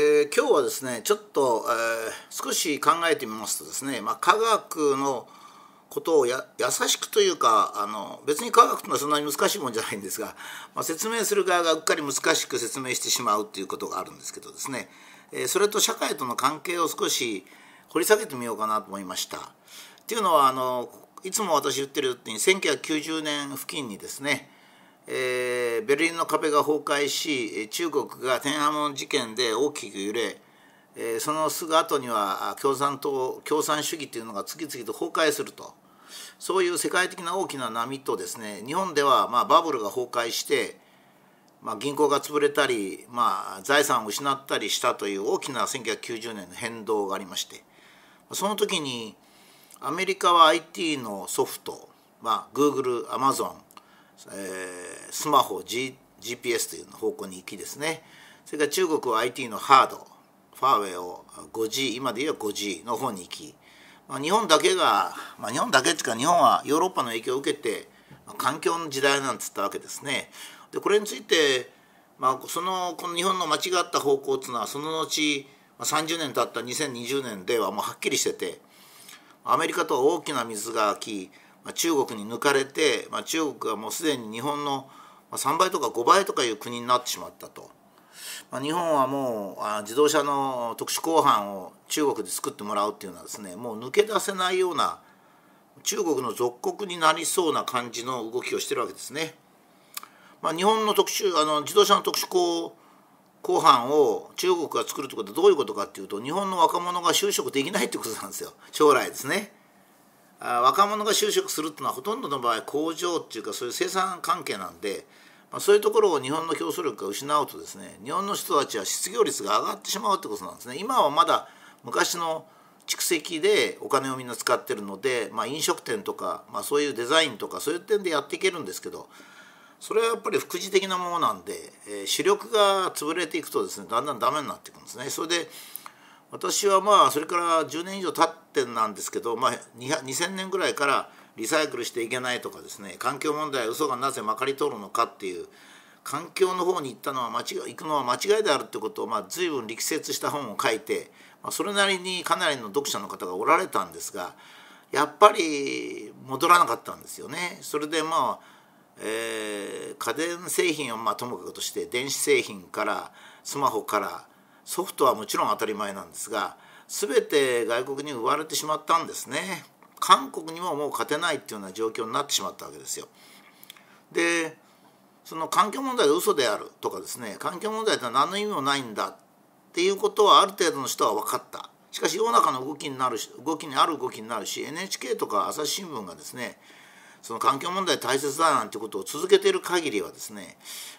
えー、今日はですねちょっと、えー、少し考えてみますとですね、まあ、科学のことをや優しくというかあの別に科学というのはそんなに難しいもんじゃないんですが、まあ、説明する側がうっかり難しく説明してしまうということがあるんですけどですね、えー、それと社会との関係を少し掘り下げてみようかなと思いました。っていうのはあのいつも私言ってるように1990年付近にですねえー、ベルリンの壁が崩壊し中国が天安門事件で大きく揺れ、えー、そのすぐ後には共産党共産主義というのが次々と崩壊すると。そういう世界的な大きな波とですね日本ではまあバブルが崩壊して、まあ、銀行が潰れたり、まあ、財産を失ったりしたという大きな1990年の変動がありまして。その時にアメリカは IT のソフト、まあ、Google、Amazon えー、スマホ、G、GPS という方向に行きですねそれから中国は IT のハードファーウェイを 5G 今で言えば 5G の方に行き、まあ、日本だけが、まあ、日本だけっていうか日本はヨーロッパの影響を受けて、まあ、環境の時代なんつったわけですね。でこれについて、まあ、そのこの日本の間違った方向っていうのはその後、まあ、30年経った2020年ではもうはっきりしててアメリカとは大きな水が空きま中国に抜かれて、まあ、中国はもうすでに日本の3倍とか5倍とかいう国になってしまったと。まあ、日本はもう自動車の特殊鋼板を中国で作ってもらうっていうのはですねもう抜け出せないような中国の属国になりそうな感じの動きをしてるわけですね。まあ、日本の特殊あの自動車の特殊鋼鋼板を中国が作るってことはどういうことかっていうと日本の若者が就職できないってことなんですよ将来ですね。若者が就職するっていうのはほとんどの場合工場っていうかそういう生産関係なんで、まあ、そういうところを日本の競争力が失うとですね日本の人たちは失業率が上がってしまうってことなんですね。今はまだ昔の蓄積でお金をみんな使ってるので、まあ、飲食店とか、まあ、そういうデザインとかそういう点でやっていけるんですけどそれはやっぱり副次的なものなんで、えー、主力が潰れていくとですねだんだんダメになっていくんですね。それで私はまあそれから10年以上経ってなんですけど、まあ、2000年ぐらいからリサイクルしていけないとかですね環境問題嘘がなぜまかり通るのかっていう環境の方に行ったのは間違行くのは間違いであるってことをまあ随分力説した本を書いて、まあ、それなりにかなりの読者の方がおられたんですがやっぱり戻らなかったんですよね。それでまあえー、家電製品をまあともかくとして電子製品からスマホからソフトはもちろん当たり前なんですが全て外国に奪われてしまったんですね。韓国にももう勝てないっていうような状況になってしまったわけですよ。でその環境問題が嘘であるとかですね環境問題ってのは何の意味もないんだっていうことはある程度の人は分かった。しかし世の中の動きになるし動きにある動きになるし NHK とか朝日新聞がですねその環境問題大切だなんてことを続けている限りはですね、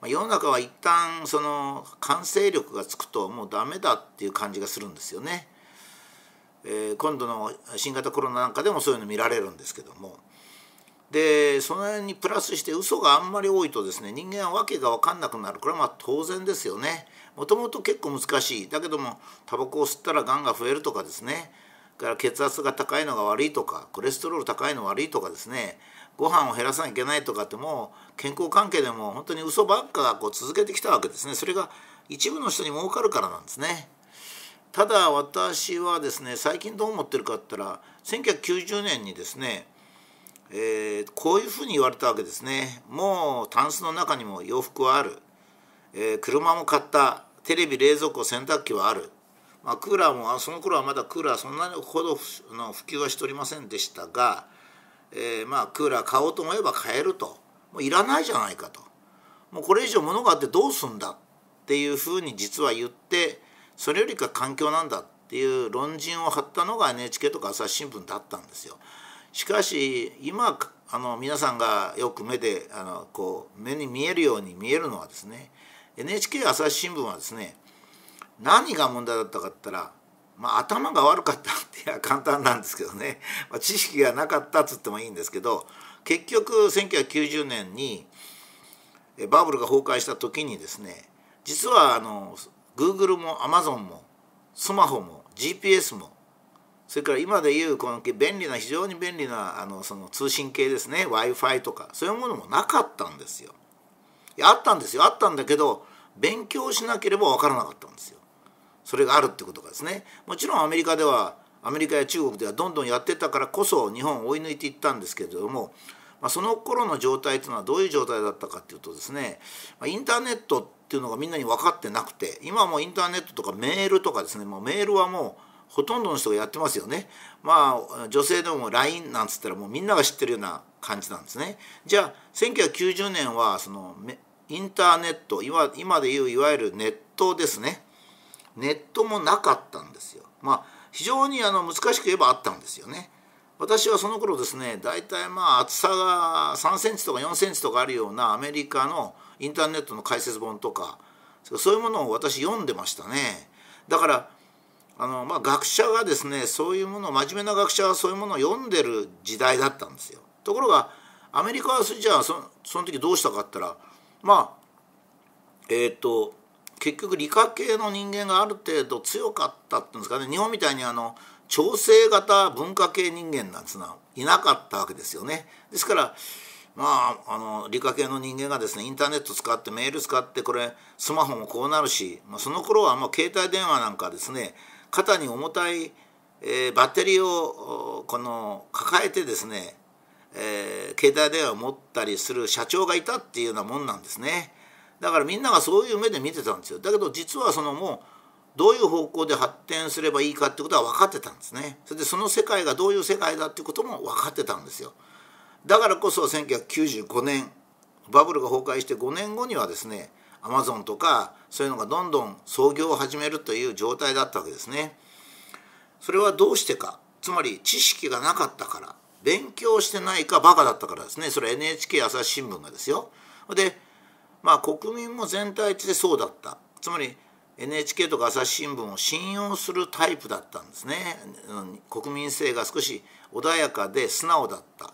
まあ、世の中は一旦その完成力がつくともうダメだっていう感じがするんですよね。えー、今度の新型コロナなんかでもそういうの見られるんですけども。でその辺にプラスして嘘があんまり多いとですね人間は訳が分かんなくなる。これはまあ当然ですよね。もともと結構難しい。だけどもタバコを吸ったらがんが増えるとかですね。から血圧が高いのが悪いとかコレステロール高いの悪いとかですね。ご飯を減らさなきゃいけないとかってもう健康関係でも本当に嘘ばっかこう続けてきたわけですね。それが一部の人に儲かるからなんですね。ただ私はですね最近どう思ってるかって言ったら1990年にですね、えー、こういうふうに言われたわけですね。もうタンスの中にも洋服はある、えー、車も買った。テレビ冷蔵庫洗濯機はある。まあ、クーラーもその頃はまだクーラーそんなにほどの普及はしておりませんでしたが、えー、まあクーラー買おうと思えば買えるともういらないじゃないかともうこれ以上物があってどうすんだっていうふうに実は言ってそれよりか環境なんだっていう論陣を張ったのが NHK とか朝日新聞だったんですよ。しかし今あの皆さんがよく目であのこう目に見えるように見えるのはですね NHK 朝日新聞はですね何が問題だったかって言ったら、まあ、頭が悪かったっていや簡単なんですけどね、まあ、知識がなかったっつってもいいんですけど結局1990年にバブルが崩壊した時にですね実はあの Google も Amazon もスマホも GPS もそれから今でいうこの便利な非常に便利なあのその通信系ですね w i f i とかそういうものもなかったんですよ。あったんですよあったんだけど勉強しなければ分からなかったんですよ。それがあるってことがですねもちろんアメリカではアメリカや中国ではどんどんやってたからこそ日本を追い抜いていったんですけれども、まあ、その頃の状態というのはどういう状態だったかっていうとですね、インターネットっていうのがみんなに分かってなくて今はもうインターネットとかメールとかですねもうメールはもうほとんどの人がやってますよね。まあ女性でも LINE なんつったらもうみんなが知ってるような感じなんですね。じゃあ1990年はそのインターネット今今でいういわゆるネットですね。ネットもなかったんですよ。まあ非常にあの難しく言えばあったんですよね。私はその頃ですね大体まあ厚さが3センチとか4センチとかあるようなアメリカのインターネットの解説本とかそういうものを私読んでましたね。だからあのまあ、学者がですねそういうもの真面目な学者はそういうものを読んでる時代だったんですよ。ところがアメリカはそれじゃあその時どうしたかって言ったらまあえっ、ー、と結局理科系の人間がある程度強かったっていうんですかね日本みたいにあの調整型文化系人間なんていうのはいなかったわけですよね。ですからまあ、あの理科系の人間がですねインターネット使ってメール使ってこれスマホもこうなるし、まあ、その頃はもう携帯電話なんかですね肩に重たい、えー、バッテリーをこの抱えてですね、えー、携帯電話を持ったりする社長がいたっていうようなもんなんですねだからみんながそういう目で見てたんですよ。だけど実はそのもうどういう方向で発展すればいいかってことは分かってたんですね。それでその世界がどういう世界だってことも分かってたんですよ。だからこそ1995年バブルが崩壊して5年後にはですねアマゾンとかそういうのがどんどん創業を始めるという状態だったわけですね。それはどうしてか。つまり知識がなかったから勉強してないかバカだったからですね。それ NHK 朝日新聞がですよ。でまあ国民も全体でそうだった。つまり NHK とか朝日新聞を信用するタイプだったんですね。国民性が少し穏やかで素直だった。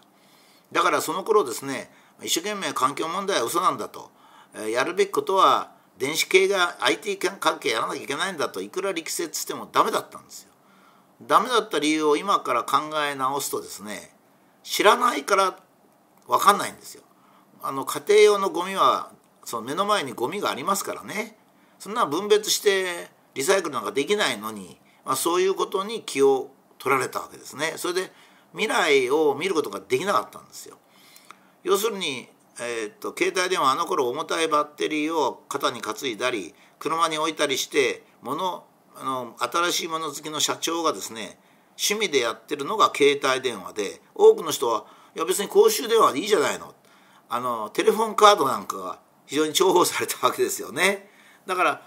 だからその頃ですね一生懸命環境問題は嘘なんだと。やるべきことは電子系が IT 関係やらなきゃいけないんだと。いくら力説してもダメだったんですよ。ダメだった理由を今から考え直すとですね知らないから分かんないんですよ。あの家庭用のゴミはその目の前にゴミがありますからねそんな分別してリサイクルなんかできないのに、まあ、そういうことに気を取られたわけですね。それで未来を見ることができなかったんですよ。要するにえー、っと携帯電話あの頃重たいバッテリーを肩に担いだり車に置いたりして物あの新しいもの好きの社長がですね趣味でやってるのが携帯電話で多くの人はいや別に公衆電話でいいじゃないのあのテレフォンカードなんか非常に重宝されたわけですよねだから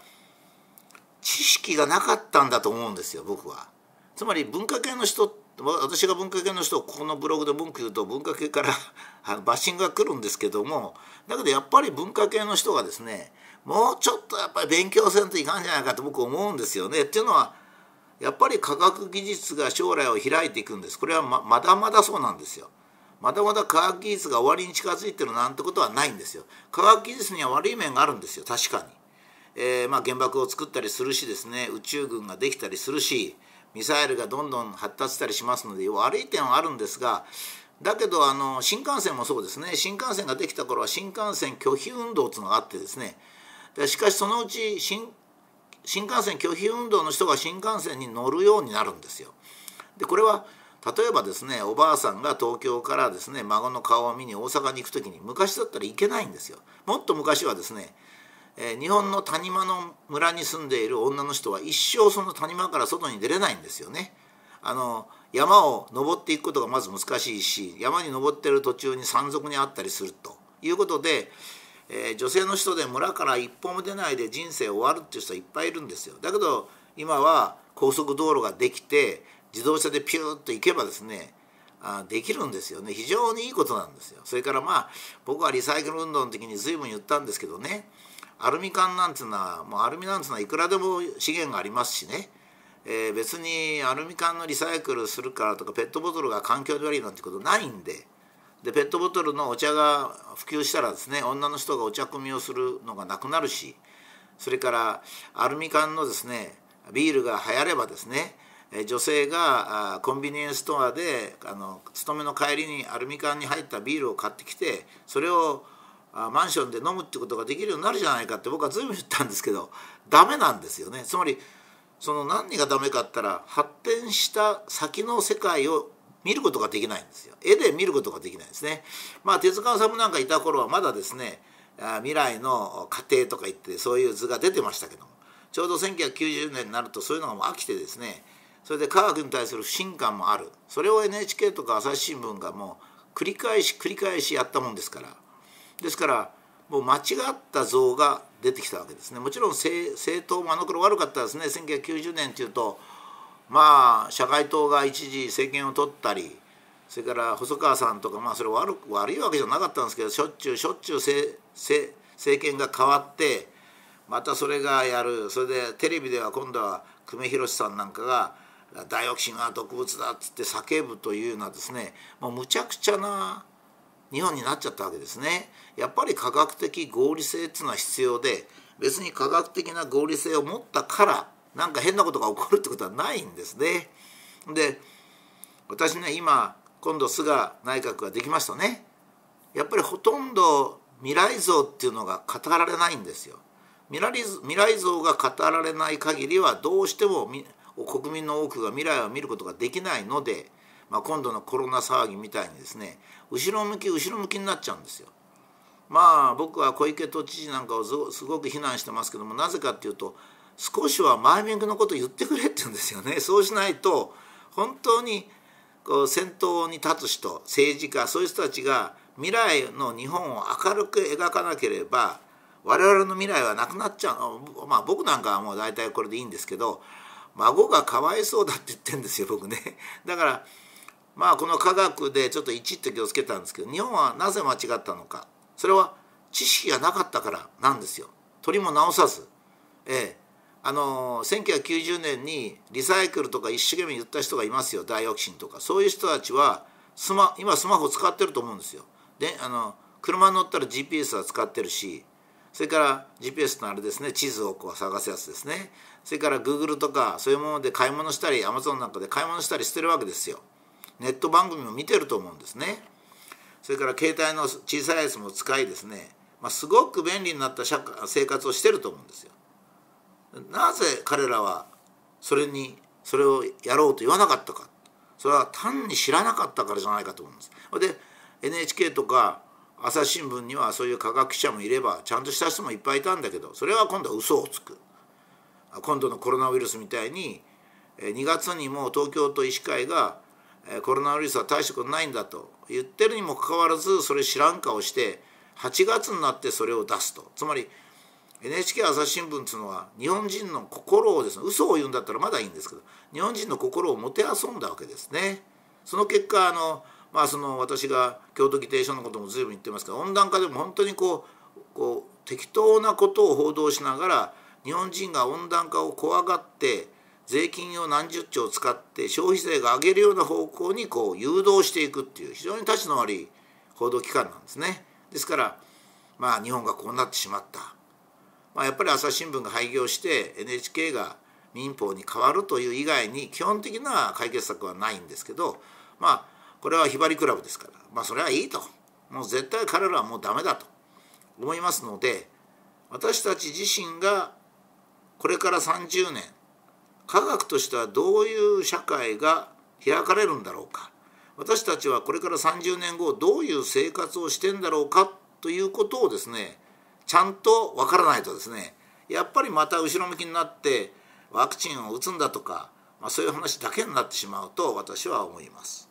知識がなかったんだと思うんですよ僕はつまり文化系の人私が文化系の人をこのブログで文句言うと文化系からバッシングが来るんですけどもだけどやっぱり文化系の人がですねもうちょっとやっぱり勉強せんといかんじゃないかと僕思うんですよね。っていうのはやっぱり科学技術が将来を開いていくんですこれはまだまだそうなんですよ。まだまだ科学技術が終わりに近づいてるなんてことはないんですよ。科学技術には悪い面があるんですよ確かに。えー、まあ原爆を作ったりするしですね宇宙軍ができたりするしミサイルがどんどん発達したりしますので悪い点はあるんですがだけどあの新幹線もそうですね新幹線ができた頃は新幹線拒否運動っていうのがあってですねしかしそのうち新新幹線拒否運動の人が新幹線に乗るようになるんですよ。でこれは例えばですねおばあさんが東京からですね孫の顔を見に大阪に行く時に昔だったら行けないんですよ。もっと昔はですねえー、日本の谷間の村に住んでいる女の人は一生その谷間から外に出れないんですよね。あの山を登っていくことがまず難しいし山に登ってる途中に山賊にあったりするということで、えー、女性の人で村から一歩も出ないで人生終わるっていう人はいっぱいいるんですよ。だけど今は高速道路ができて自動車でピューッと行けばですねあできるんですよね。非常にいいことなんですよ。それからまあ僕はリサイクル運動の時に随分言ったんですけどね。アルミ缶なんていうのはもうアルミなんていうのはいくらでも資源がありますしね、えー、別にアルミ缶のリサイクルするからとかペットボトルが環境に悪いなんてことないんで。でペットボトルのお茶が普及したらですね女の人がお茶汲みをするのがなくなるしそれからアルミ缶のですねビールが流行ればですね女性がコンビニエンスストアであの勤めの帰りにアルミ缶に入ったビールを買ってきてそれをマンションで飲むってことができるようになるじゃないかって僕は随分言ったんですけどダメなんですよね。つまりその何がダメかったら発展した先の世界を見ることができないんですよ。絵で見ることができないですね。まあ手塚治虫なんかいた頃はまだですね未来の過程とか言ってそういう図が出てましたけどもちょうど1990年になるとそういうのがもう飽きてですねそれで科学に対する不信感もある。それを NHK とか朝日新聞がもう繰り返し繰り返しやったもんですから。ですからもう間違った像が出てきたわけですね。もちろん政党もあの頃悪かったですね。1990年っていうとまあ社会党が一時政権を取ったりそれから細川さんとかまあそれ悪悪いわけじゃなかったんですけどしょっちゅうしょっちゅう政権が変わってまたそれがやる。それでテレビでは今度は久米宏さんなんかが「ダイオキシンは毒物だ」っつって叫ぶというようなですねもうむちゃくちゃな日本になっちゃったわけですね。やっぱり科学的合理性っていうのは必要で別に科学的な合理性を持ったからなんか変なことが起こるってことはないんですね。で私ね今今度菅内閣ができますとねやっぱりほとんど未来像っていうのが語られないんですよ。未来像が語られない限りはどうしても国民の多くが未来を見ることができないので、まあ、今度のコロナ騒ぎみたいにですね後ろ向き後ろ向きになっちゃうんですよ。まあ僕は小池都知事なんかをすごく非難してますけどもなぜかっていうと少しは前向きなこと言ってくれって言うんですよね。そうしないと本当にこう先頭に立つ人政治家そういう人たちが未来の日本を明るく描かなければ我々の未来はなくなっちゃうまあ僕なんかはもう大体これでいいんですけど孫がかわいそうだって言ってんですよ僕ね。だからまあこの科学でちょっと1って気をつけたんですけど日本はなぜ間違ったのかそれは知識がなかったからなんですよ。取りも直さず。ええあの1990年にリサイクルとか一生懸命言った人がいますよダイオキシンとかそういう人たちはスマ今スマホ使ってると思うんですよ。であの車に乗ったら GPS は使ってるしそれから GPS のあれですね地図をこう探すやつですねそれから Google とかそういうもので買い物したり Amazon なんかで買い物したりしてるわけですよ。ネット番組も見てると思うんですね。それから携帯の小さいやつも使いですね、まあ、すごく便利になった社会生活をしてると思うんですよ。なぜ彼らはそれにそれをやろうと言わなかったかそれは単に知らなかったからじゃないかと思うんです。で NHK とか朝日新聞にはそういう科学記者もいればちゃんとした人もいっぱいいたんだけどそれは今度は嘘をつく今度のコロナウイルスみたいに2月にも東京都医師会がコロナウイルスは大したことないんだと言ってるにもかかわらずそれ知らん顔して8月になってそれを出すとつまり NHK 朝日新聞っていうのは日本人の心をですね嘘を言うんだったらまだいいんですけど日本人の心をもてあそんだわけですね。その結果あのまあその私が京都議定書のことも随分言ってますけど温暖化でも本当にこうこう適当なことを報道しながら日本人が温暖化を怖がって税金を何十兆使って消費税が上げるような方向にこう誘導していくっていう非常に立ちの悪い報道機関なんですね。ですからまあ日本がこうなってしまった、まあ、やっぱり朝日新聞が廃業して NHK が民法に変わるという以外に基本的な解決策はないんですけどまあこれはひばりクラブですから。まあそれはいいと。もう絶対彼らはもうダメだと。思いますので私たち自身がこれから30年科学としてはどういう社会が開かれるんだろうか。私たちはこれから30年後どういう生活をしてんだろうかということをですねちゃんと分からないとですねやっぱりまた後ろ向きになってワクチンを打つんだとか、まあ、そういう話だけになってしまうと私は思います。